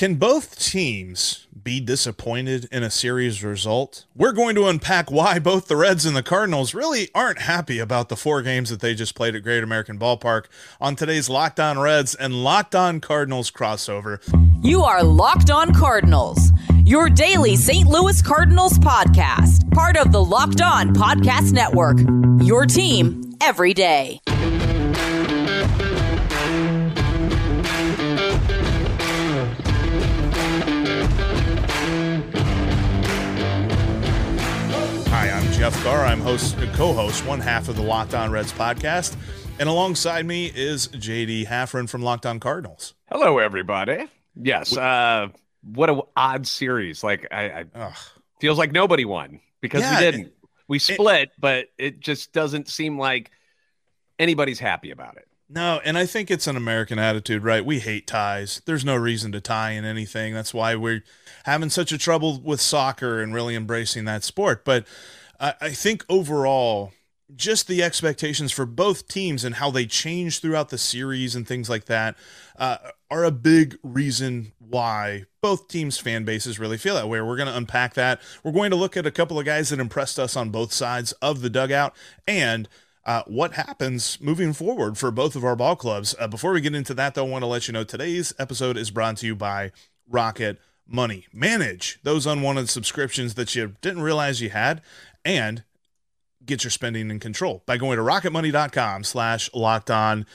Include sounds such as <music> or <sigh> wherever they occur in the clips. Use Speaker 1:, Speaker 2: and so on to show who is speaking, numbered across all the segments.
Speaker 1: Can both teams be disappointed in a series result? We're going to unpack why both the Reds and the Cardinals really aren't happy about the four games that they just played at Great American Ballpark on today's Locked On Reds and Locked On Cardinals crossover.
Speaker 2: You are Locked On Cardinals, your daily St. Louis Cardinals podcast, part of the Locked On Podcast Network. Your team every day.
Speaker 1: Jeff Carr. I'm host, co-host, one half of the Locked On Reds podcast, and alongside me is JD Haffron from Locked On Cardinals.
Speaker 3: Hello, everybody. Yes, uh, what a odd series. Like I, I feels like nobody won because yeah, we didn't. We split, it, but it just doesn't seem like anybody's happy about it.
Speaker 1: No, and I think it's an American attitude, right? We hate ties. There's no reason to tie in anything. That's why we're having such a trouble with soccer and really embracing that sport. But I, I think overall, just the expectations for both teams and how they change throughout the series and things like that uh, are a big reason why both teams' fan bases really feel that way. We're going to unpack that. We're going to look at a couple of guys that impressed us on both sides of the dugout and uh, what happens moving forward for both of our ball clubs. Uh, before we get into that, though, I want to let you know today's episode is brought to you by Rocket Money. Manage those unwanted subscriptions that you didn't realize you had and get your spending in control by going to rocketmoney.com slash locked on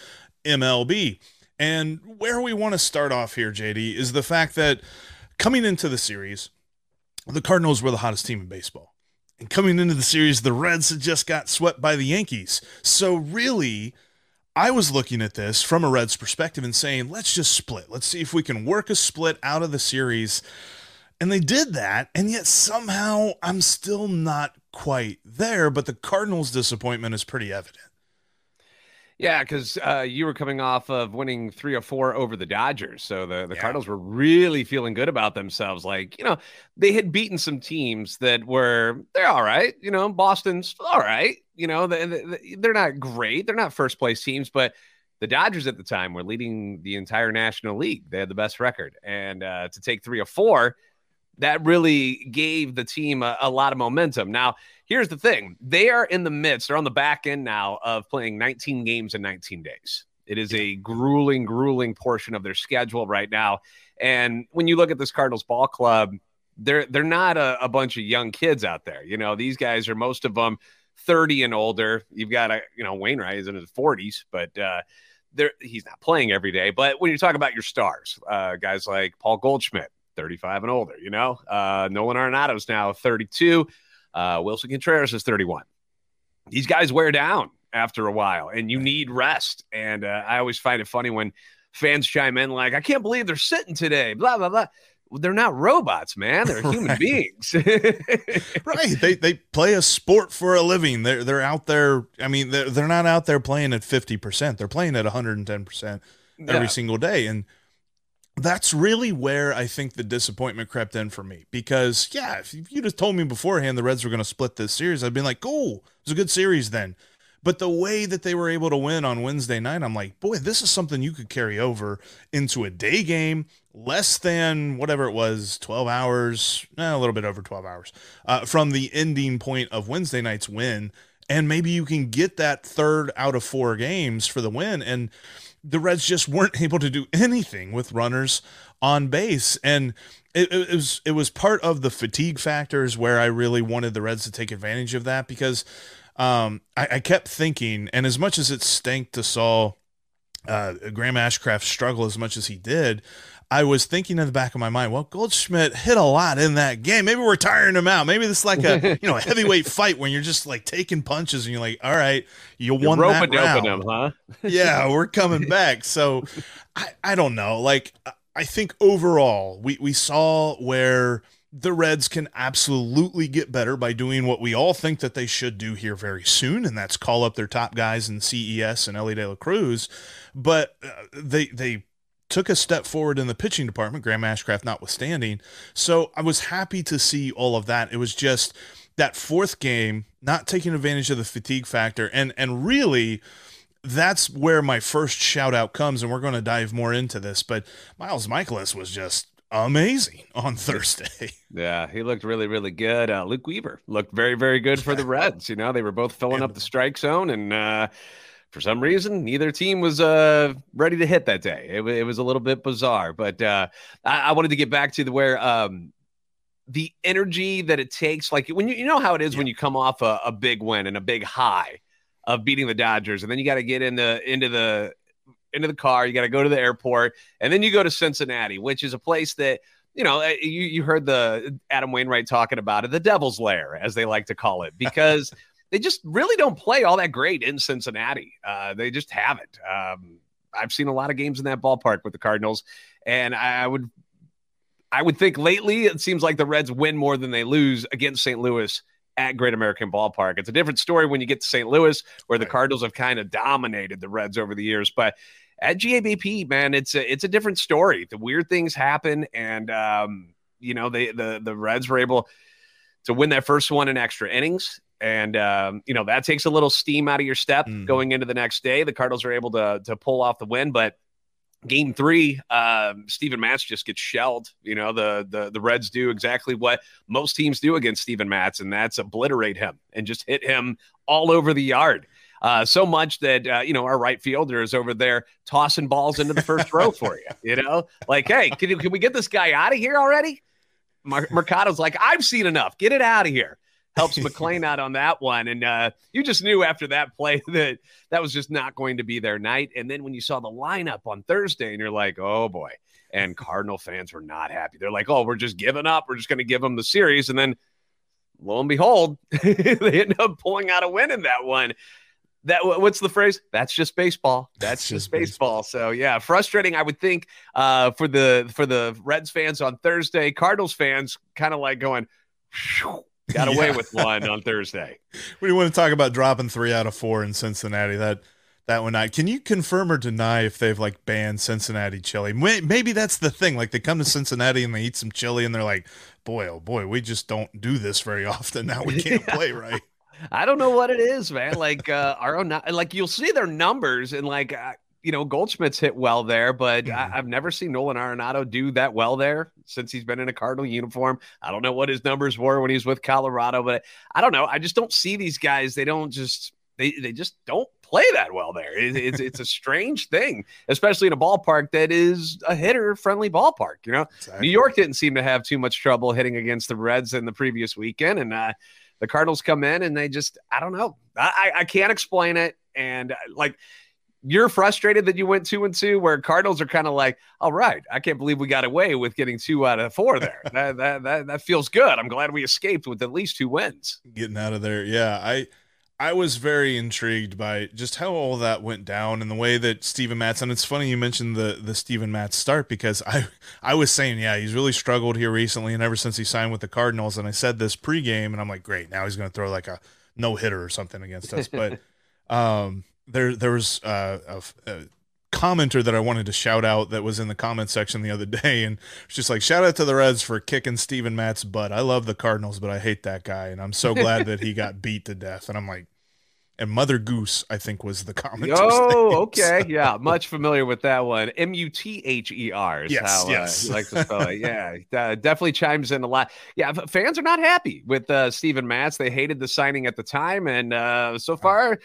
Speaker 1: MLB. And where we want to start off here, JD, is the fact that coming into the series, the Cardinals were the hottest team in baseball. And coming into the series, the Reds had just got swept by the Yankees. So really, I was looking at this from a Reds perspective and saying, let's just split. Let's see if we can work a split out of the series. And they did that. And yet somehow I'm still not quite there, but the Cardinals' disappointment is pretty evident.
Speaker 3: Yeah, because uh, you were coming off of winning three or four over the Dodgers. So the, the yeah. Cardinals were really feeling good about themselves. Like, you know, they had beaten some teams that were, they're all right. You know, Boston's all right. You know, they, they, they're not great. They're not first place teams, but the Dodgers at the time were leading the entire National League. They had the best record. And uh, to take three or four, that really gave the team a, a, lot of momentum. Now, here's the thing they are in the midst, they're on the back end now of playing 19 games in 19 days. It is a grueling, grueling portion of their schedule right now. And when you look at this Cardinals ball club, they're they're not a, a bunch of young kids out there. You know, these guys are most of them 30 and older. You've got a you know Wainwright is in his 40s, but uh, there he's not playing every day. But when you talk about your stars, uh, guys like Paul Goldschmidt, 35 and older. You know, uh, Nolan Arenado's now 32. Uh, Willson Contreras is 31. These guys wear down after a while, and you need rest. And uh, I always find it funny when fans chime in like, "I can't believe they're sitting today." Blah blah blah. Well, they're not robots, man. They're <laughs> human right. beings. <laughs>
Speaker 1: right. They they play a sport for a living. They're they're out there. I mean, they're they're not out there playing at fifty percent. They're playing at one hundred and ten percent every yeah. single day. And that's really where I think the disappointment crept in for me. Because yeah, if you just told me beforehand the Reds were going to split this series, I'd been like, cool, it was a good series then. But the way that they were able to win on Wednesday night, I'm like, boy, this is something you could carry over into a day game, less than whatever it was, 12 hours, eh, a little bit over 12 hours uh, from the ending point of Wednesday night's win. And maybe you can get that third out of four games for the win. And the Reds just weren't able to do anything with runners on base. And it, it, was it was part of the fatigue factors where I really wanted the Reds to take advantage of that because um, I, I, kept thinking, and as much as it stank to saw uh, Graham Ashcraft struggle as much as he did, I was thinking in the back of my mind, well, Goldschmidt hit a lot in that game. Maybe we're tiring him out. Maybe this is like a <laughs> you know a heavyweight fight when you're just like taking punches and you're like, all right, you you're won that round. Him, huh? yeah, <laughs> we're coming back. So I, I don't know. Like I think overall we we saw where the Reds can absolutely get better by doing what we all think that they should do here very soon, and that's call up their top guys in CES and Elly De La Cruz. But uh, they they took a step forward in the pitching department, Graham Ashcraft notwithstanding. So I was happy to see all of that. It was just that fourth game, not taking advantage of the fatigue factor. And and really that's where my first shout out comes, and we're going to dive more into this. But Miles Mikolas was just amazing on Thursday. <laughs>
Speaker 3: Yeah, he looked really, really good. Uh, Luke Weaver looked very, very good for the <laughs> Reds. You know, they were both filling up the strike zone, and uh, for some reason, neither team was uh, ready to hit that day. It, it was a little bit bizarre, but uh, I, I, wanted to get back to the where um, the energy that it takes. Like when you, you know how it is yeah. when you come off a, a big win and a big high of beating the Dodgers, and then you got to get in the into the into the car. You got to go to the airport, and then you go to Cincinnati, which is a place that you know eh, you you heard the Adam Wainwright talking about it, the Devil's Lair, as they like to call it, because <laughs> they just really don't play all that great in Cincinnati. Uh, they just haven't. Um, I've seen a lot of games in that ballpark with the Cardinals, and I would I would think lately it seems like the Reds win more than they lose against St. Louis at Great American Ballpark. It's a different story when you get to St. Louis, where the Cardinals have kind of dominated the Reds over the years. But at GABP, man, it's a it's a different story. The weird things happen, and um, you know they the the Reds were able to win that first one in extra innings. And um, you know that takes a little steam out of your step mm-hmm. going into the next day. The Cardinals are able to to pull off the win, but game three, um, Steven Matz just gets shelled. You know, the, the the Reds do exactly what most teams do against Steven Matz, and that's obliterate him and just hit him all over the yard. Uh, so much that uh, you know our right fielder is over there tossing balls into the first row for you. <laughs> You know, like, hey, can, can we get this guy out of here already? Mercado's like, I've seen enough. Get it out of here helps <laughs> McLain out on that one. And uh, you just knew after that play <laughs> that that was just not going to be their night. And then when you saw the lineup on Thursday, and you're like, oh boy. And <laughs> Cardinal fans were not happy. They're like, oh, we're just giving up. We're just going to give them the series. And then lo and behold, they end up pulling out a win in that one. That what's the phrase? That's just baseball. That's, That's just baseball. baseball. So yeah, frustrating. I would think uh, for the for the Reds fans on Thursday, Cardinals fans kind of like going, Got away yeah. with one on Thursday. <laughs>
Speaker 1: We want to talk about dropping three out of four in Cincinnati. That that one night. Can you confirm or deny if they've like banned Cincinnati chili? Maybe that's the thing. Like they come to Cincinnati and they eat some chili and they're like, boy, oh boy, we just don't do this very often. Now we can't <laughs> play right.
Speaker 3: I don't know what it is, man. Like uh, our own, like you'll see their numbers and like uh, you know, Goldschmidt's hit well there, but mm-hmm. I, have never seen Nolan Arenado do that well there since he's been in a Cardinal uniform. I don't know what his numbers were when he was with Colorado, but I don't know. I just don't see these guys. They don't just they they just don't play that well there. It, it's it's a <laughs> strange thing, especially in a ballpark that is a hitter friendly ballpark. You know, exactly. New York didn't seem to have too much trouble hitting against the Reds in the previous weekend, and uh, the Cardinals come in and they just I don't know. I I can't explain it, and uh, like you're frustrated that you went two and two, where Cardinals are kind of like, all right, I can't believe we got away with getting two out of four there. <laughs> that, that that that feels good. I'm glad we escaped with at least two wins.
Speaker 1: Getting out of there, yeah. I I was very intrigued by just how all that went down and the way that Steven Matz. And it's funny you mentioned the the Steven Matz start because I I was saying, yeah, he's really struggled here recently and ever since he signed with the Cardinals. And I said this pregame, and I'm like, great, now he's going to throw like a no hitter or something against us, but. <laughs> um there there was uh, a, a, commenter that I wanted to shout out that was in the comment section the other <laughs> day, and it's just like shout out to the Reds for kicking Steven Matz's butt. I love the Cardinals, but I hate that guy, and I'm so <laughs> glad that he got beat to death. And I'm like, and Mother Goose, I think, was the <laughs> comment.
Speaker 3: Oh, okay, so. yeah, much familiar with that one. M U T H E R is yes, how uh, yes. Uh, like to spell it. Yeah, uh, definitely chimes in a lot. Yeah, fans are not happy with uh, Steven Matz. They hated the signing at the time, and uh, so far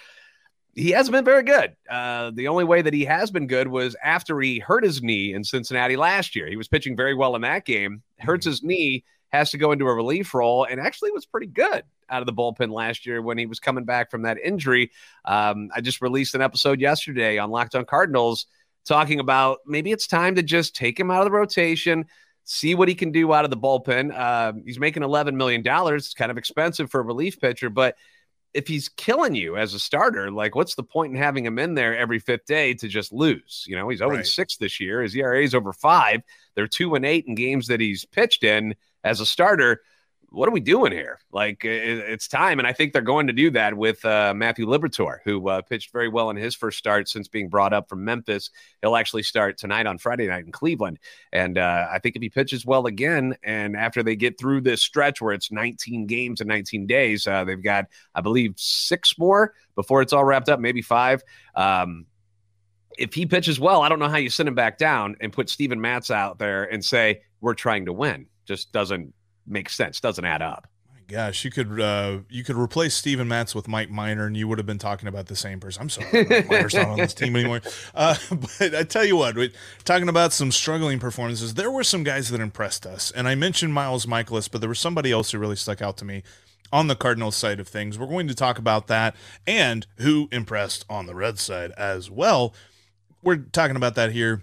Speaker 3: he hasn't been very good. Uh, the only way that he has been good was after he hurt his knee in Cincinnati last year. He was pitching very well in that game, hurts mm-hmm. his knee, has to go into a relief role, and actually was pretty good out of the bullpen last year when he was coming back from that injury. Um, I just released an episode yesterday on Locked On Cardinals talking about maybe it's time to just take him out of the rotation. See what he can do out of the bullpen. Uh, he's making $11 million. It's kind of expensive for a relief pitcher, but if he's killing you as a starter, like what's the point in having him in there every fifth day to just lose? You know, he's 0 right. 6 this year. His ERA is over five. They're 2 and 8 in games that he's pitched in as a starter what are we doing here? Like it, it's time, and I think they're going to do that with uh, Matthew Liberatore, who uh, pitched very well in his first start since being brought up from Memphis. He'll actually start tonight on Friday night in Cleveland, and uh, I think if he pitches well again, and after they get through this stretch where it's 19 games in 19 days, uh, they've got I believe six more before it's all wrapped up, maybe five. Um, if he pitches well, I don't know how you send him back down and put Steven Matz out there and say we're trying to win. Just doesn't make sense. Doesn't add up.
Speaker 1: My gosh, you could uh, you could replace Steven Matz with Mike Minor, and you would have been talking about the same person. I'm sorry, Mike Minor's not on this team anymore. Uh, <laughs> but I tell you what, we, talking about some struggling performances, there were some guys that impressed us, and I mentioned Miles Mikolas, but there was somebody else who really stuck out to me on the Cardinals side of things. We're going to talk about that and who impressed on the Red side as well. We're talking about that here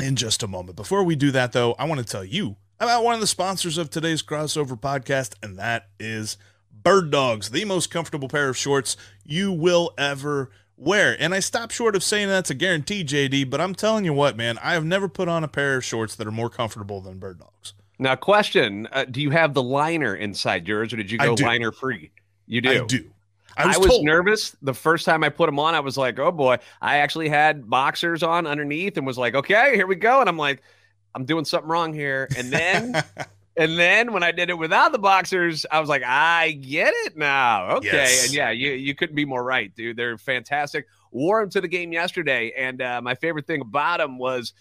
Speaker 1: in just a moment. Before we do that, though, I want to tell you about one of the sponsors of today's crossover podcast, and that is Bird Dogs, the most comfortable pair of shorts you will ever wear. And I stop short of saying that's a guarantee, JD, but I'm telling you what, man, I have never put on a pair of shorts that are more comfortable than Bird Dogs.
Speaker 3: Now, question: uh, Do you have the liner inside yours, or did you go liner free? You do.
Speaker 1: I do.
Speaker 3: I was, I was nervous the first time I put them on. I was like, "Oh boy!" I actually had boxers on underneath, and was like, "Okay, here we go." And I'm like, "I'm doing something wrong here." And then, <laughs> and then when I did it without the boxers, I was like, "I get it now." Okay, yes. and yeah, you you couldn't be more right, dude. They're fantastic. Wore them to the game yesterday, and uh, my favorite thing about them was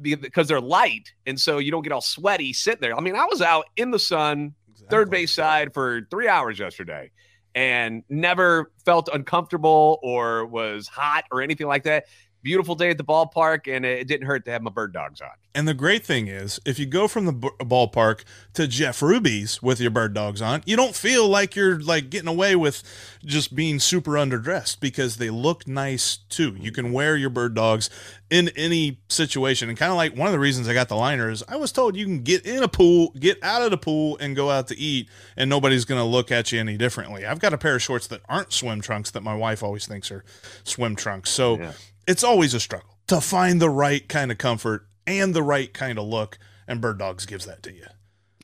Speaker 3: because they're light, and so you don't get all sweaty sitting there. I mean, I was out in the sun, exactly. third base side for three hours yesterday, and never felt uncomfortable or was hot or anything like that. Beautiful day at the ballpark, and it didn't hurt to have my bird dogs on.
Speaker 1: And the great thing is, if you go from the b- ballpark to Jeff Ruby's with your bird dogs on, you don't feel like you're like getting away with just being super underdressed because they look nice too. You can wear your bird dogs in any situation. And kind of like one of the reasons I got the liner is I was told you can get in a pool, get out of the pool, and go out to eat, and nobody's going to look at you any differently. I've got a pair of shorts that aren't swim trunks that my wife always thinks are swim trunks. So yeah. It's always a struggle to find the right kind of comfort and the right kind of look. And Bird Dogs gives that to you.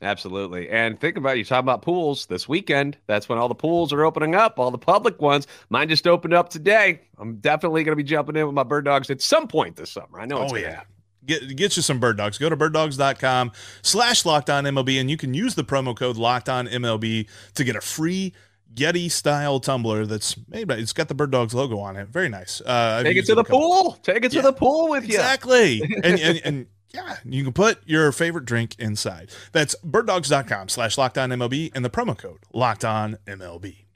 Speaker 3: Absolutely. And think about it, you talking about pools this weekend. That's when all the pools are opening up, all the public ones. Mine just opened up today. I'm definitely going to be jumping in with my bird dogs at some point this summer. I know it's oh, yeah. Happen.
Speaker 1: Get, get you some bird dogs. Go to birddogs.com slash locked on MLB and you can use the promo code locked on MLB to get a free Yeti style tumbler that's made by it's got the bird dogs logo on it. Very nice.
Speaker 3: Uh, Take it to the pool. Take it yeah, to the pool with
Speaker 1: exactly. you. <laughs> Exactly. and, and, and yeah, you can put your favorite drink inside. That's birddogs.com slash locked on MLB and the promo code locked on MLB.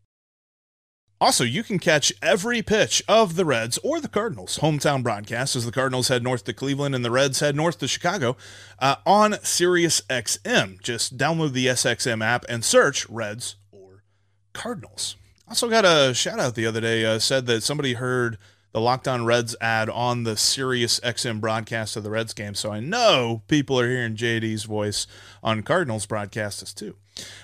Speaker 1: Also, you can catch every pitch of the Reds or the Cardinals hometown broadcast as the Cardinals head north to Cleveland and the Reds head north to Chicago uh, on Sirius XM. Just download the SXM app and search Reds Cardinals. Also, got a shout out the other day. Uh, said that somebody heard the Locked On Reds ad on the Sirius XM broadcast of the Reds game. So I know people are hearing JD's voice on Cardinals broadcasts too.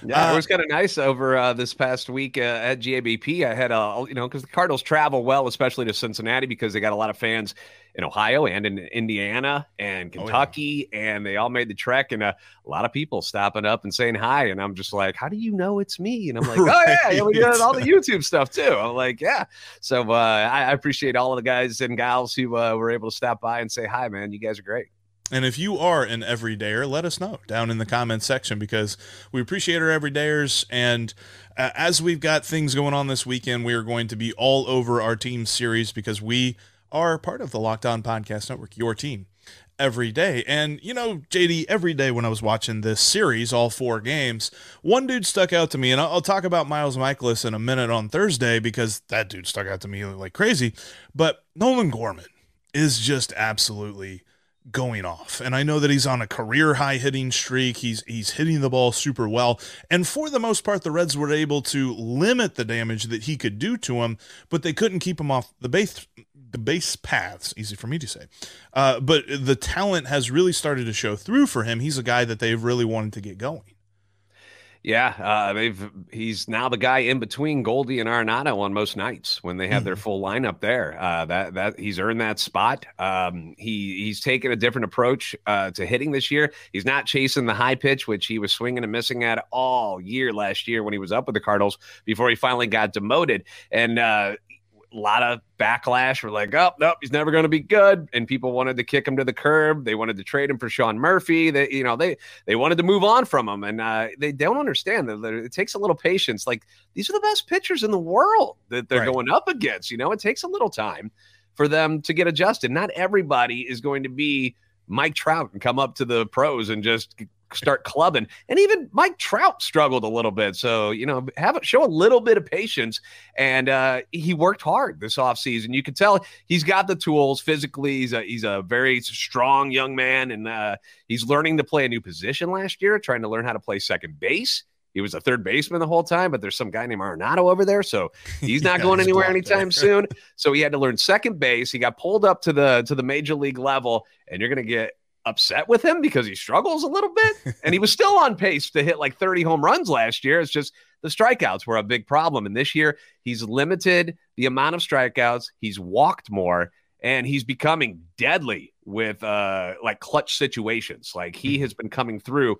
Speaker 3: Yeah, uh, it was kind of nice over uh, this past week uh, at GABP. I had a, you know, because the Cardinals travel well, especially to Cincinnati, because they got a lot of fans in Ohio and in Indiana and Kentucky, oh, yeah. and they all made the trek. And uh, a lot of people stopping up and saying hi. And I'm just like, how do you know it's me? And I'm like, right. oh, yeah, yeah we got all the YouTube stuff too. I'm like, yeah. So uh, I, I, appreciate all of the guys and gals who uh, were able to stop by and say hi, man. You guys are great.
Speaker 1: And if you are an everydayer, let us know down in the comments section because we appreciate our everydayers. And uh, as we've got things going on this weekend, we are going to be all over our team series because we are part of the Locked On Podcast Network, your team every day. And, you know, JD, every day when I was watching this series, all four games, one dude stuck out to me. And I'll, talk about Miles Mikolas in a minute on Thursday because that dude stuck out to me like crazy. But Nolan Gorman is just absolutely going off. And I know that he's on a career high hitting streak. He's he's hitting the ball super well. And for the most part the Reds were able to limit the damage that he could do to him, but they couldn't keep him off the base the base paths, easy for me to say. Uh, but the talent has really started to show through for him. He's a guy that they've really wanted to get going.
Speaker 3: Yeah, uh, they've he's now the guy in between Goldie and Arenado on most nights when they have their mm-hmm. full lineup there. Uh, that that he's earned that spot. Um, he he's taken a different approach uh, to hitting this year. He's not chasing the high pitch, which he was swinging and missing at all year last year when he was up with the Cardinals before he finally got demoted. And uh, a lot of backlash. We're like, oh, nope, he's never going to be good. And people wanted to kick him to the curb. They wanted to trade him for Sean Murphy. They, you know, they they wanted to move on from him, and uh, they don't understand that it takes a little patience. Like these are the best pitchers in the world that they're right. going up against. You know, it takes a little time for them to get adjusted. Not everybody is going to be Mike Trout and come up to the pros and just start clubbing. And even Mike Trout struggled a little bit. So, you know, have show a little bit of patience. And uh, he worked hard this offseason. You can tell he's got the tools physically. He's a, he's a very strong young man. And uh, he's learning to play a new position last year, trying to learn how to play second base. He was a third baseman the whole time, but there's some guy named Arenado over there, so <laughs> he's not yeah, going anywhere anytime soon. So he had to learn second base. He got pulled up to the to the major league level, and you're going to get upset with him because he struggles a little bit. <laughs> and he was still on pace to hit like 30 home runs last year. It's just the strikeouts were a big problem. And this year, he's limited the amount of strikeouts, he's walked more, and he's becoming deadly with uh like clutch situations. Like he mm-hmm. has been coming through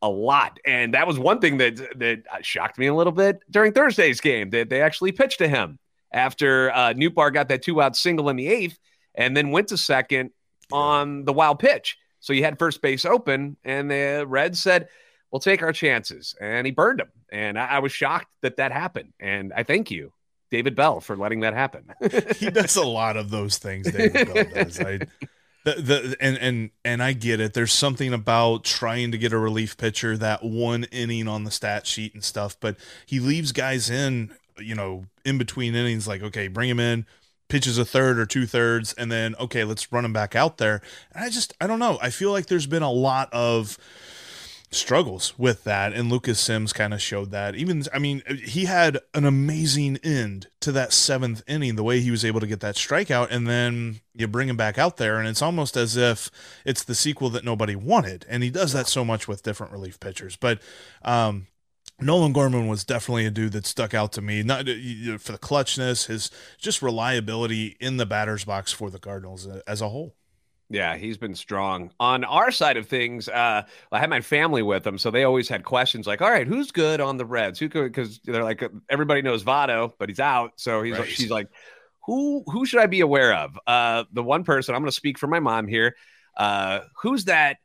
Speaker 3: a lot. And that was one thing that that shocked me a little bit during Thursday's game that they actually pitched to him after uh Nootbaar got that two out single in the eighth and then went to second on the wild pitch. So you had first base open, and the Reds said, "We'll take our chances," and he burned him. And I, I was shocked that that happened. And I thank you, David Bell, for letting that happen. <laughs>
Speaker 1: he does a lot of those things. David Bell does. I, the, the and and and I get it. There's something about trying to get a relief pitcher that one inning on the stat sheet and stuff, but he leaves guys in, you know, in between innings. Like, okay, bring him in, pitches a third or two thirds, and then okay, let's run him back out there. And I just I don't know. I feel like there's been a lot of struggles with that and Lucas Sims kind of showed that even I mean he had an amazing end to that 7th inning the way he was able to get that strikeout and then you bring him back out there and it's almost as if it's the sequel that nobody wanted and he does that so much with different relief pitchers but um Nolan Gorman was definitely a dude that stuck out to me, not for the clutchness, his just reliability in the batter's box for the Cardinals as a whole.
Speaker 3: Yeah, he's been strong. On our side of things, uh, I had my family with them, so they always had questions like, "All right, who's good on the Reds? Who could?" Because they're like, everybody knows Votto, but he's out, so he's right. she's like, "Who who should I be aware of?" Uh, the one person I'm going to speak for my mom here. Uh, who's that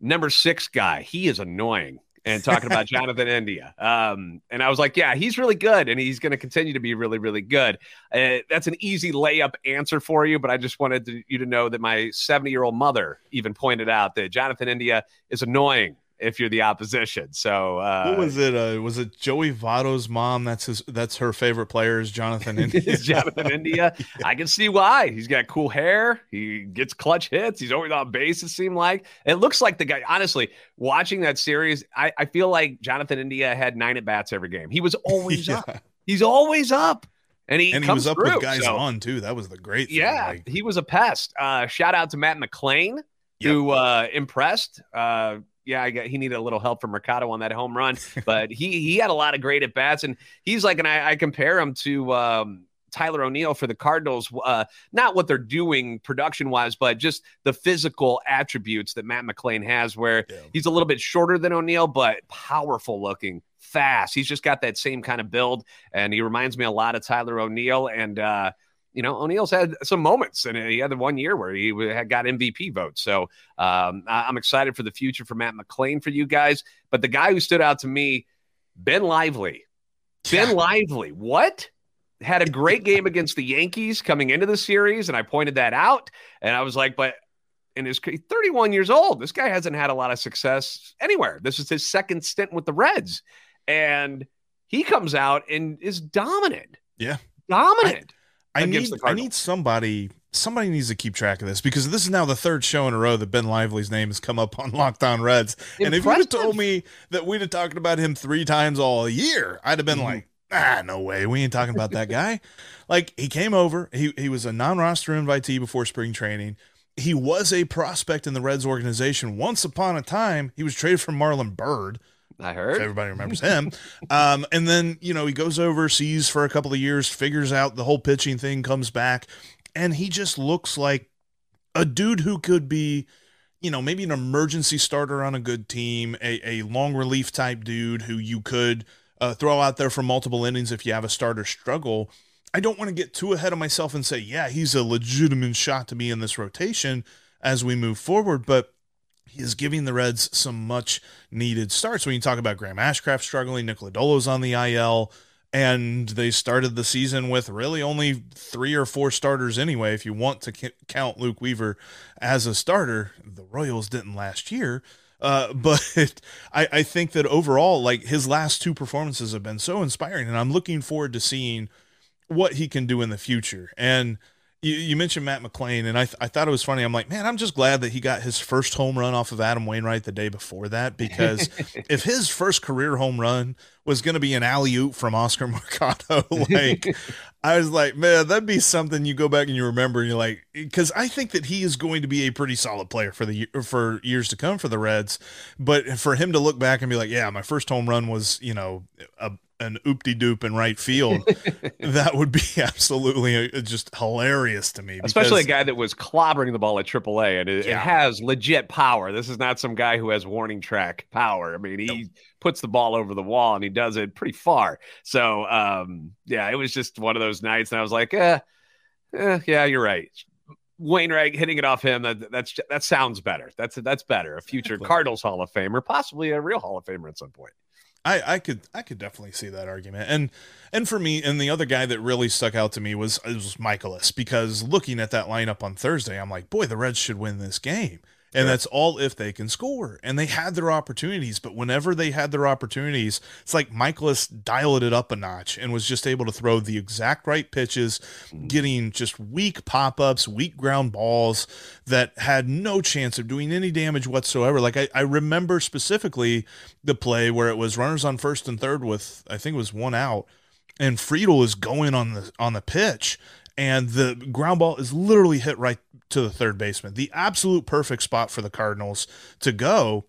Speaker 3: number six guy? He is annoying and talking about <laughs> Jonathan India. Um, and I was like, yeah, he's really good, and he's going to continue to be really, really good. Uh, that's an easy layup answer for you, but I just wanted to, you to know that my 70 year old mother even pointed out that Jonathan India is annoying if you're the opposition. So uh,
Speaker 1: what was it? Uh, was it Joey Votto's mom? That's his. That's her favorite player is Jonathan <laughs> India.
Speaker 3: Jonathan <laughs> India. yeah. I can see why. He's got cool hair. He gets clutch hits. He's always on base. It seemed like it looks like the guy. Honestly, watching that series, I, I feel like Jonathan India had nine at bats every game. He was <laughs> always yeah. up. He's always up. And he,
Speaker 1: and
Speaker 3: he
Speaker 1: was up
Speaker 3: through,
Speaker 1: with guys so. on too. That was the great thing.
Speaker 3: Yeah, like, he was a pest. Uh, shout out to Matt McLain, yep. who uh, impressed. Yeah, I got, he needed a little help from Mercado on that home run, but he he had a lot of great at bats, and he's like, and I, I compare him to um, Tyler O'Neill for the Cardinals. Uh, not what they're doing production wise, but just the physical attributes that Matt McLain has, where yeah. he's a little bit shorter than O'Neill, but powerful looking, fast. He's just got that same kind of build, and he reminds me a lot of Tyler O'Neill, and. uh you know, O'Neill's had some moments, and he had the one year where he had got MVP votes. So um, I'm excited for the future for Matt McLain for you guys. But the guy who stood out to me, Ben Lively. Ben <laughs> Lively, what? Had a great game against the Yankees coming into the series, and I pointed that out. And I was like, but in his 31 years old, this guy hasn't had a lot of success anywhere. This is his second stint with the Reds, and he comes out and is dominant.
Speaker 1: Yeah,
Speaker 3: dominant.
Speaker 1: I need I need somebody somebody needs to keep track of this because this is now the third show in a row that Ben Lively's name has come up <laughs> on Locked On Reds. Impressive. And if you'd have told me that we'd have talked about him three times all year, I'd have been mm-hmm. like, ah, no way. We ain't talking about that <laughs> guy. like he came over, he he was a non-roster invitee before spring training. He was a prospect in the Reds organization. Once upon a time, he was traded from Marlon Byrd
Speaker 3: I heard.
Speaker 1: everybody remembers him. um, and then, you know, he goes overseas for a couple of years, figures out the whole pitching thing, comes back, and he just looks like a dude who could be, you know, maybe an emergency starter on a good team, a, a long relief type dude who you could uh, throw out there for multiple innings if you have a starter struggle. I don't want to get too ahead of myself and say, yeah, he's a legitimate shot to be in this rotation as we move forward, but he is giving the Reds some much needed starts. When you talk about Graham Ashcraft struggling, Nick Lodolo's on the IL, and they started the season with really only three or four starters anyway. If you want to count Luke Weaver as a starter, the Royals didn't last year. Uh, <laughs> but I, I think that overall, like his last two performances have been so inspiring, and I'm looking forward to seeing what he can do in the future. And you, you mentioned Matt McLain, and I, th- I thought it was funny. I'm like, man, I'm just glad that he got his first home run off of Adam Wainwright the day before that, because <laughs> if his first career home run was going to be an alley oop from Oscar <laughs> Mercado, like, I was like, man, that'd be something you go back and you remember, and you're like, because I think that he is going to be a pretty solid player for the for years to come for the Reds, but for him to look back and be like, yeah, my first home run was, you know, a an oopty doop in right field, <laughs> that would be absolutely uh, just hilarious to me.
Speaker 3: Because, Especially a guy that was clobbering the ball at AAA and it, yeah. it, has legit power. This is not some guy who has warning track power. I mean, he nope. puts the ball over the wall and he does it pretty far. So, um, yeah, it was just one of those nights, and I was like, eh, eh yeah, you're right. Wainwright hitting it off him that that's that sounds better. That's that's better. A future exactly. Cardinals Hall of Famer, possibly a real Hall of Famer at some point.
Speaker 1: I, I could I could definitely see that argument. And and for me, and the other guy that really stuck out to me was was Mikolas because looking at that lineup on Thursday, I'm like, boy, the Reds should win this game. And that's all if they can score. And they had their opportunities, but whenever they had their opportunities, it's like Mikolas dialed it up a notch and was just able to throw the exact right pitches, mm. getting just weak pop ups, weak ground balls that had no chance of doing any damage whatsoever. Like I, I remember specifically the play where it was runners on first and third with I think it was one out, and Friedl is going on the on the pitch and the ground ball is literally hit right to the third baseman. The absolute perfect spot for the Cardinals to go.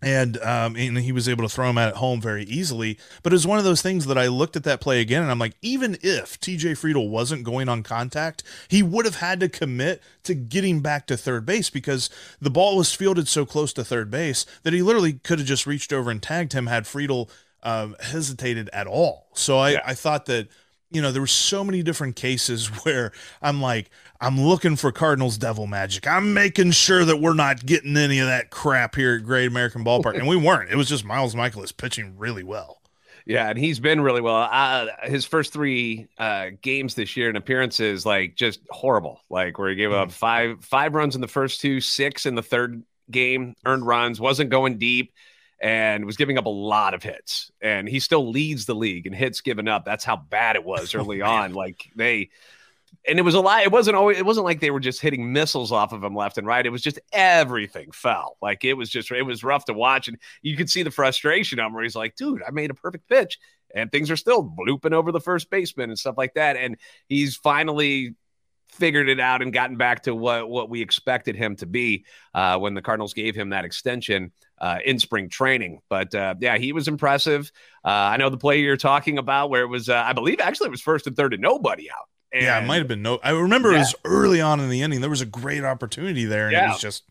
Speaker 1: And um, and he was able to throw him out at home very easily. But it was one of those things that I looked at that play again, and I'm like, even if TJ Friedl wasn't going on contact, he would have had to commit to getting back to third base because the ball was fielded so close to third base that he literally could have just reached over and tagged him had Friedl um, hesitated at all. So I, yeah. I thought that you know, there were so many different cases <laughs> where I'm like, I'm looking for Cardinals devil magic. I'm making sure that we're not getting any of that crap here at Great American Ballpark. and we weren't. It was just Miles Mikolas pitching really well.
Speaker 3: Yeah, and he's been really well. Uh, his first three uh, games this year and appearances, like just horrible. Like where he gave up mm. five five runs in the first two, six in the third game, earned runs, wasn't going deep and was giving up a lot of hits. And he still leads the league in hits given up. That's how bad it was <laughs> oh, early oh, on. Like they and it was a lot. It wasn't always. It wasn't like they were just hitting missiles off of him left and right. It was just everything fell. Like it was just. It was rough to watch, and you could see the frustration on where he's like, "Dude, I made a perfect pitch, and things are still blooping over the first baseman and stuff like that." And he's finally figured it out and gotten back to what what we expected him to be uh, when the Cardinals gave him that extension uh, in spring training. But uh, yeah, he was impressive. Uh, I know the play you're talking about where it was, uh, I believe, actually it was first and third and nobody out. And,
Speaker 1: yeah, it might have been no. I remember yeah. it was early on in the inning. There was a great opportunity there, and yeah. it was just.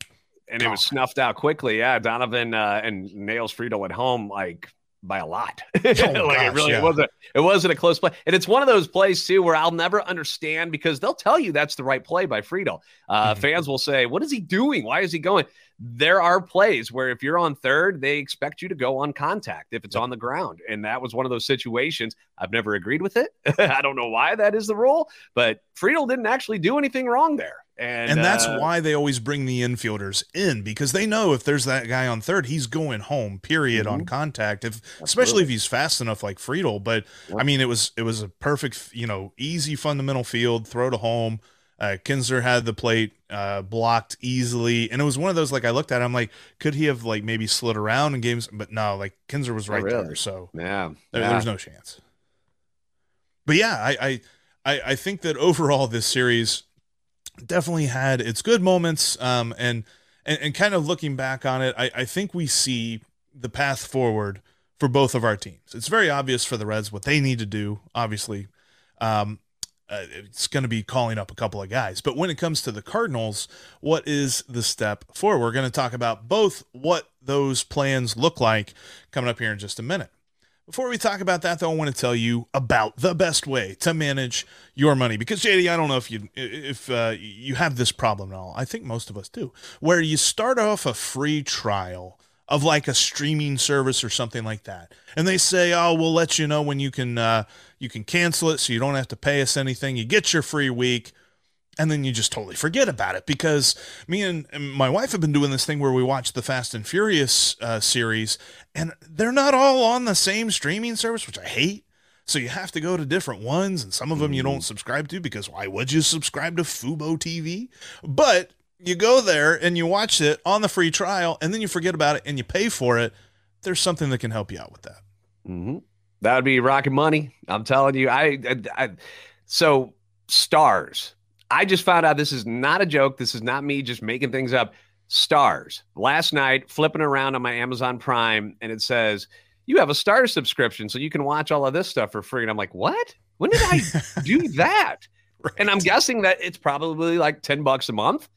Speaker 3: And it was snuffed out quickly. Yeah, Donovan uh, and Nails Friedl at home, like by a lot. <laughs> Oh, like gosh, it really yeah. wasn't it wasn't a close play. And it's one of those plays too where I'll never understand because they'll tell you that's the right play by Friedl. Uh, mm-hmm. Fans will say, "What is he doing? Why is he going?" There are plays where if you're on third, they expect you to go on contact if it's on the ground, and that was one of those situations. I've never agreed with it. <laughs> I don't know why that is the rule, but Friedl didn't actually do anything wrong there. And,
Speaker 1: and that's uh, why they always bring the infielders in because they know if there's that guy on third, he's going home. Period mm-hmm. on contact. If especially if he's fast enough like Friedl. But I mean, it was it was a perfect, you know, easy fundamental field throw to home. Uh, Knizner had the plate uh, blocked easily, and it was one of those like I looked at. It, I'm like, could he have like maybe slid around in games? But no, like Knizner was right really. there, so
Speaker 3: yeah,
Speaker 1: there,
Speaker 3: yeah.
Speaker 1: there's no chance. But yeah, I, I I think that overall this series definitely had its good moments. Um, and, and, and kind of looking back on it, I, I think we see the path forward for both of our teams. It's very obvious for the Reds what they need to do. Obviously, um, uh, it's going to be calling up a couple of guys. But when it comes to the Cardinals, what is the step forward? We're going to talk about both what those plans look like coming up here in just a minute. Before we talk about that, though, I want to tell you about the best way to manage your money. Because JD, I don't know if you if uh, you have this problem at all. I think most of us do, where you start off a free trial of like a streaming service or something like that. And they say, "Oh, we'll let you know when you can uh, you can cancel it, so you don't have to pay us anything. You get your free week." And then you just totally forget about it because me and, and my wife have been doing this thing where we watch the Fast and Furious uh, series, and they're not all on the same streaming service, which I hate. So you have to go to different ones, and some of them you don't subscribe to because why would you subscribe to Fubo TV? But you go there and you watch it on the free trial, and then you forget about it and you pay for it. There's something that can help you out with that.
Speaker 3: Mm-hmm. That would be rocket money. I'm telling you. I, I, I so Starz. I just found out this is not a joke. This is not me just making things up. Starz. Last night, flipping around on my Amazon Prime, and it says you have a star subscription so you can watch all of this stuff for free. And I'm like, what? When did I <laughs> do that? Right. And I'm guessing that it's probably like 10 bucks a month.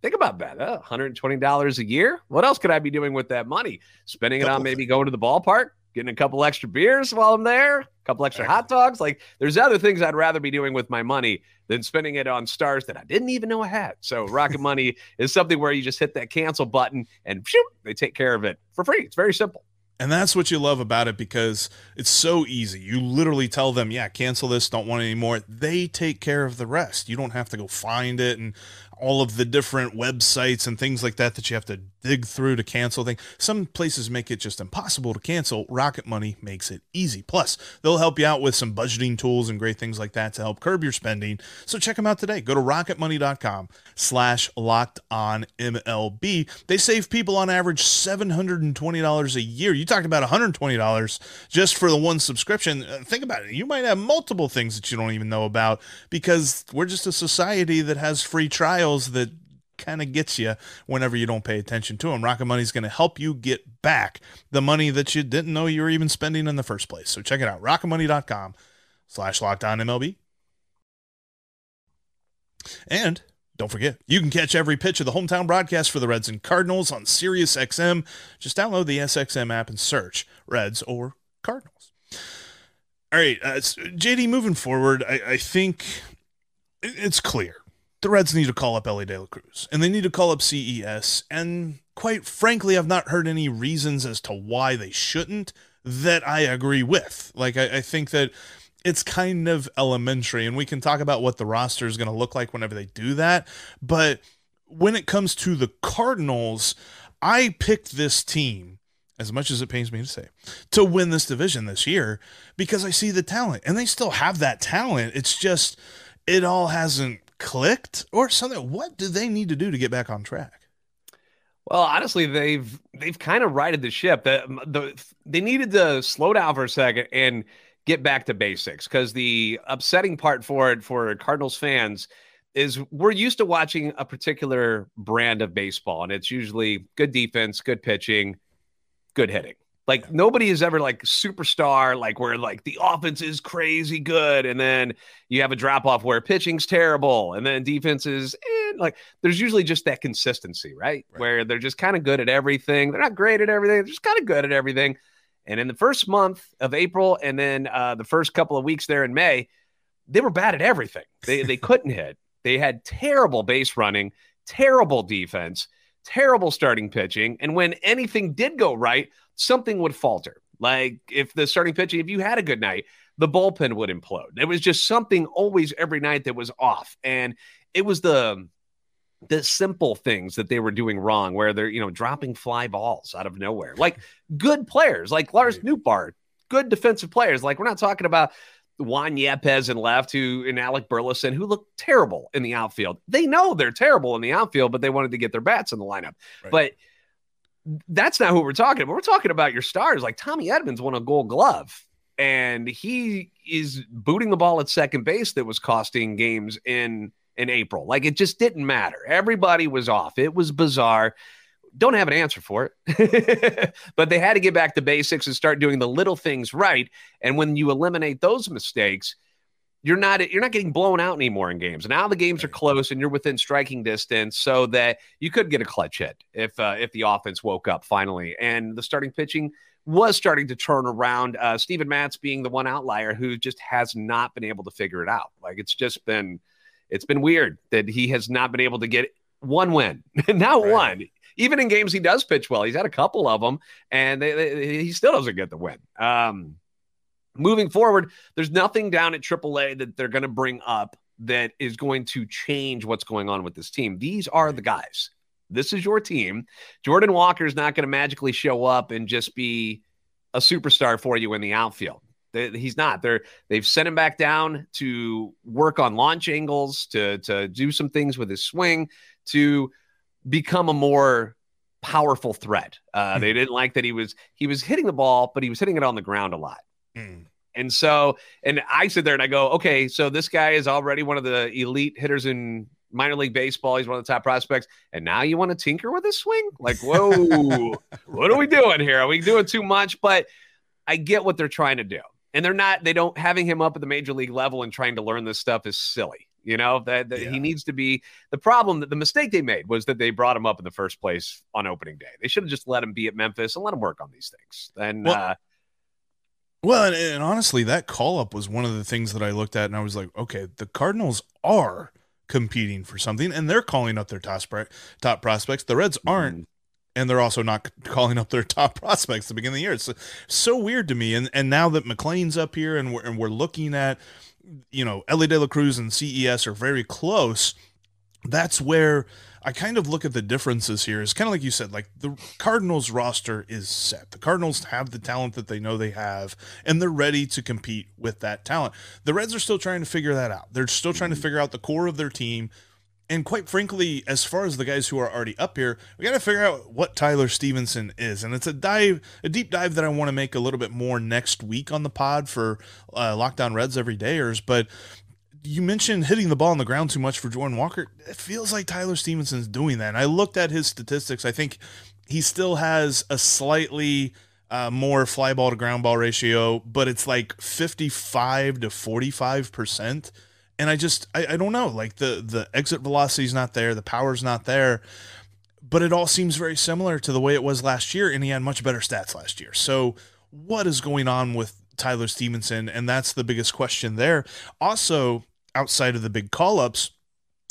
Speaker 3: Think about that. Uh, $120 a year. What else could I be doing with that money? Spending it on maybe going to the ballpark, getting a couple extra beers while I'm there, a couple extra hot dogs. Like there's other things I'd rather be doing with my money than spending it on Starz that I didn't even know I had. So Rocket Money <laughs> is something where you just hit that cancel button and shoot, they take care of it for free. It's very simple.
Speaker 1: And that's what you love about it because it's so easy. You literally tell them, yeah, cancel this, don't want it anymore. They take care of the rest. You don't have to go find it and all of the different websites and things like that that you have to dig through to cancel things. Some places make it just impossible to cancel. Rocket Money makes it easy. Plus, they'll help you out with some budgeting tools and great things like that to help curb your spending. So check them out today. Go to rocketmoney.com slash locked on MLB. They save people on average $720 a year. You talked about $120 just for the one subscription. Uh, think about it. You might have multiple things that you don't even know about because we're just a society that has free trials that kind of gets you whenever you don't pay attention to them. Rocket Money is going to help you get back the money that you didn't know you were even spending in the first place. So check it out, rocketmoney.com slash locked on MLB. And don't forget, you can catch every pitch of the hometown broadcast for the Reds and Cardinals on SiriusXM. Just download the SXM app and search Reds or Cardinals. All right, uh, JD, moving forward, I, I think it's clear the Reds need to call up Elly De La Cruz and they need to call up CES. And quite frankly, I've not heard any reasons as to why they shouldn't that I agree with. Like, I, I think that it's kind of elementary, and we can talk about what the roster is going to look like whenever they do that. But when it comes to the Cardinals, I picked this team as much as it pains me to say, to win this division this year because I see the talent and they still have that talent. It's just, it all hasn't clicked or something? What do they need to do to get back on track?
Speaker 3: Well, honestly, they've they've kind of righted the ship. The, the they needed to slow down for a second and get back to basics because the upsetting part for it for Cardinals fans is we're used to watching a particular brand of baseball, and it's usually good defense, good pitching, good hitting. Like nobody is ever like superstar, like where like the offense is crazy good, and then you have a drop off where pitching's terrible, and then defense is eh, like there's usually just that consistency, right? right. Where they're just kind of good at everything. They're not great at everything, they're just kind of good at everything. And in the first month of April, and then uh, the first couple of weeks there in May, they were bad at everything. They they <laughs> couldn't hit. They had terrible base running, terrible defense, terrible starting pitching, and when anything did go right something would falter. Like if the starting pitching, if you had a good night, the bullpen would implode. There was just something always every night that was off. And it was the the simple things that they were doing wrong, where they're, you know, dropping fly balls out of nowhere. Like good players, like Lars Nootbaar, good defensive players. Like we're not talking about Juan Yepez and left, who and Alec Burleson, who look terrible in the outfield. They know they're terrible in the outfield, but they wanted to get their bats in the lineup. Right. But that's not who we're talking about. We're talking about your stars. Like Tommy Edmonds won a gold glove and he is booting the ball at second base that was costing games in in April. Like it just didn't matter. Everybody was off. It was bizarre. Don't have an answer for it. <laughs> but they had to get back to basics and start doing the little things right. And when you eliminate those mistakes, you're not you're not getting blown out anymore in games. Now the games are close and you're within striking distance, so that you could get a clutch hit if uh, if the offense woke up finally. And the starting pitching was starting to turn around. Uh, Steven Matz being the one outlier who just has not been able to figure it out. Like it's just been it's been weird that he has not been able to get one win, <laughs> not right. one. Even in games he does pitch well. He's had a couple of them, and they, they, he still doesn't get the win. Um, moving forward, there's nothing down at AAA that they're going to bring up that is going to change what's going on with this team. These are the guys. This is your team. Jordan Walker is not going to magically show up and just be a superstar for you in the outfield. He's not. They're they've sent him back down to work on launch angles, to to do some things with his swing, to become a more powerful threat. Uh, mm. They didn't like that he was he was hitting the ball, but he was hitting it on the ground a lot. Mm. And so, and I sit there and I go, okay, so this guy is already one of the elite hitters in minor league baseball. He's one of the top prospects. And now you want to tinker with his swing? Like, whoa, <laughs> what are we doing here? Are we doing too much? But I get what they're trying to do. And they're not, they don't, having him up at the major league level and trying to learn this stuff is silly. You know, that, that yeah. he needs to be the problem that the mistake they made was that they brought him up in the first place on opening day. They should have just let him be at Memphis and let him work on these things. And, well, uh,
Speaker 1: well, and, and, honestly, that call up was one of the things that I looked at, and I was like, okay, the Cardinals are competing for something, and they're calling up their top top prospects. The Reds aren't, mm-hmm. and they're also not <laughs> calling up their top prospects at the beginning of the year. It's so weird to me. And and now that McLain's up here, and we're and we're looking at, you know, Elly De La Cruz and CES are very close. That's where I kind of look at the differences here. It's kind of like you said, like the Cardinals roster is set. The Cardinals have the talent that they know they have, and they're ready to compete with that talent. The Reds are still trying to figure that out. They're still trying to mm-hmm. figure out the core of their team. And quite frankly, as far as the guys who are already up here, we got to figure out what Tyler Stephenson is. And it's a dive, a deep dive that I want to make a little bit more next week on the pod for uh, Locked On Reds every dayers. But you mentioned hitting the ball on the ground too much for Jordan Walker. It feels like Tyler Stephenson's doing that. And I looked at his statistics. I think he still has a slightly uh, more fly ball to ground ball ratio, but it's like 55 to 45%. And I just, I, I don't know. Like the, the exit velocity is not there, the power's not there, but it all seems very similar to the way it was last year. And he had much better stats last year. So, what is going on with Tyler Stephenson? And that's the biggest question there. Also, outside of the big call ups,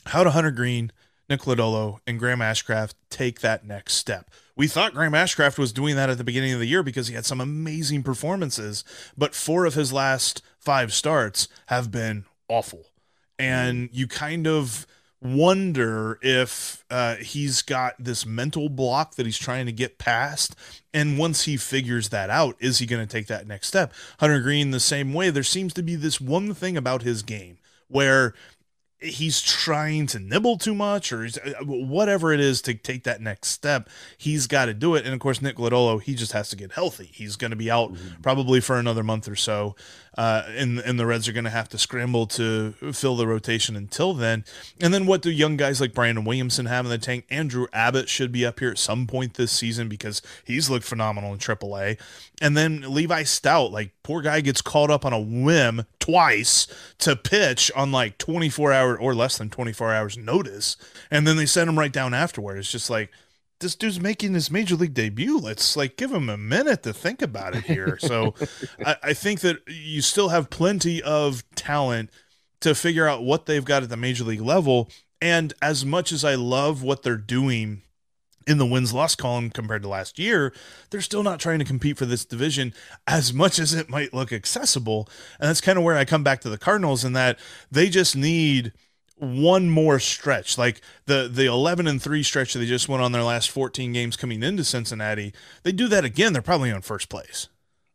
Speaker 1: how do Hunter Greene, Nick Lodolo, and Graham Ashcraft take that next step? We thought Graham Ashcraft was doing that at the beginning of the year because he had some amazing performances, but four of his last five starts have been awful. And you kind of wonder if uh, he's got this mental block that he's trying to get past. And once he figures that out, is he going to take that next step? Hunter Greene, the same way. There seems to be this one thing about his game where he's trying to nibble too much or uh, whatever it is to take that next step he's got to do it and of course nick lodolo he just has to get healthy he's going to be out mm-hmm. probably for another month or so uh, and and the Reds are going to have to scramble to fill the rotation until then. And then what do young guys like Brandon Williamson have in the tank? Andrew Abbott should be up here at some point this season because he's looked phenomenal in AAA. And then Levi Stout, like poor guy gets called up on a whim twice to pitch on like 24 hour or less than 24 hours notice, and then they send him right down afterward. It's just like this dude's making his major league debut. Let's like give him a minute to think about it here. <laughs> So I, I, think that you still have plenty of talent to figure out what they've got at the major league level. And as much as I love what they're doing in the wins loss column compared to last year, they're still not trying to compete for this division as much as it might look accessible. And that's kind of where I come back to the Cardinals in that they just need – one more stretch. Like the the 11 and 3 stretch that they just went on their last 14 games coming into Cincinnati they do that again they're probably on first place.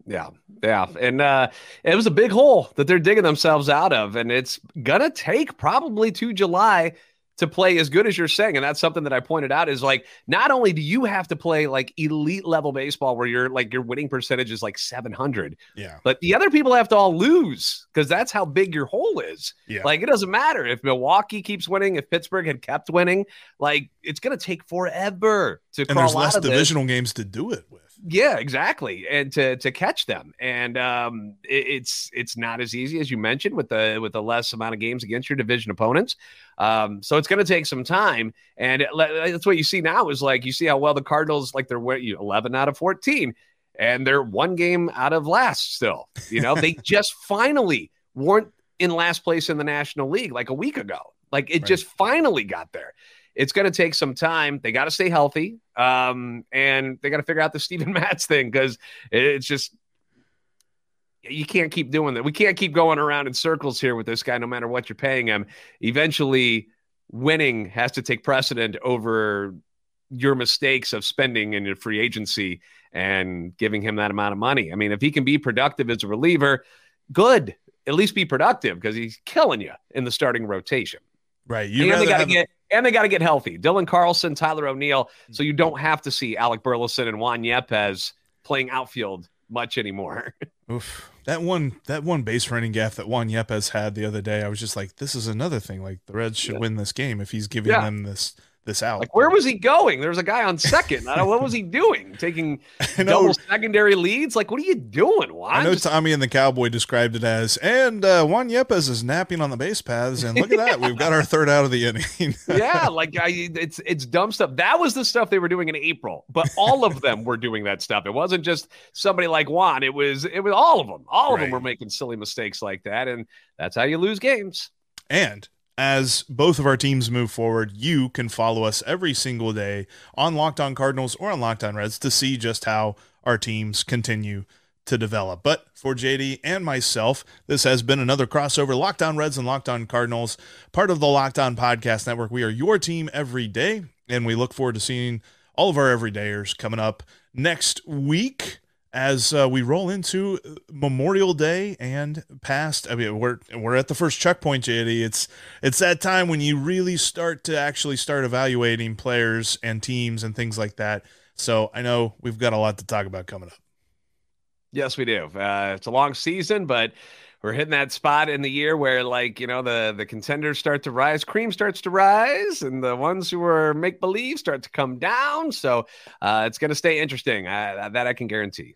Speaker 3: Yeah yeah and uh it was a big hole that they're digging themselves out of and it's gonna take probably to July to play as good as you're saying. And that's something that I pointed out is like, not only do you have to play like elite level baseball where you're like your winning percentage is like 700,
Speaker 1: yeah,
Speaker 3: but the other people have to all lose because that's how big your hole is.
Speaker 1: Yeah.
Speaker 3: Like, it doesn't matter if Milwaukee keeps winning, if Pittsburgh had kept winning, like, it's going to take forever to
Speaker 1: and there's less divisional this. games to do it with.
Speaker 3: Yeah, exactly, and to to catch them, and um, it, it's it's not as easy as you mentioned with the with the less amount of games against your division opponents. Um, so it's going to take some time, and it, that's what you see now is like you see how well the Cardinals like they're eleven out of fourteen, and they're one game out of last still. You know, they <laughs> just finally weren't in last place in the National League like a week ago. Like it right. just finally got there. It's going to take some time. They got to stay healthy, um, and they got to figure out the <laughs> Steven Matz thing because it's just you can't keep doing that. We can't keep going around in circles here with this guy, no matter what you're paying him. Eventually, winning has to take precedent over your mistakes of spending in your free agency and giving him that amount of money. I mean, if he can be productive as a reliever, good. At least be productive because he's killing you in the starting rotation.
Speaker 1: Right.
Speaker 3: You and they got to get and they got to get healthy. Dylan Carlson, Tyler O'Neill, hmm. so you don't have to see Alec Burleson and Juan Yepez playing outfield much anymore. <laughs>
Speaker 1: Oof. That one that one base running gaff that Juan Yepez had the other day, I was just like, this is another thing. Like the Reds should yeah. win this game if he's giving yeah. them this this out.
Speaker 3: Like, where was he going? There was a guy on second. I don't what was he doing? <laughs> Taking double secondary leads? Like, what are you doing? Juan?
Speaker 1: I know Just... Tommy and the Cowboy described it as, and uh, Juan Yepez is napping on the base paths, and look at that, we've got our third out of the inning. <laughs>
Speaker 3: yeah, like I, it's it's dumb stuff. That was the stuff they were doing in April, but all of them were doing that stuff. It wasn't just somebody like Juan. It was it was all of them. All of them were making silly mistakes like that, and that's how you lose games.
Speaker 1: And as both of our teams move forward, you can follow us every single day on Locked On Cardinals or on Locked On Reds to see just how our teams continue to develop. But for JD and myself, this has been another crossover Locked On Reds and Locked On Cardinals, part of the Locked On Podcast Network. We are your team every day, and we look forward to seeing all of our everydayers coming up next week as uh, we roll into Memorial Day and past. I mean, we're we're at the first checkpoint, JD. It's it's that time when you really start to actually start evaluating players and teams and things like that. So I know we've got a lot to talk about coming up.
Speaker 3: Yes, we do. Uh, it's a long season, but we're hitting that spot in the year where like you know the the contenders start to rise cream starts to rise and the ones who are make believe start to come down so uh, it's going to stay interesting uh, that i can guarantee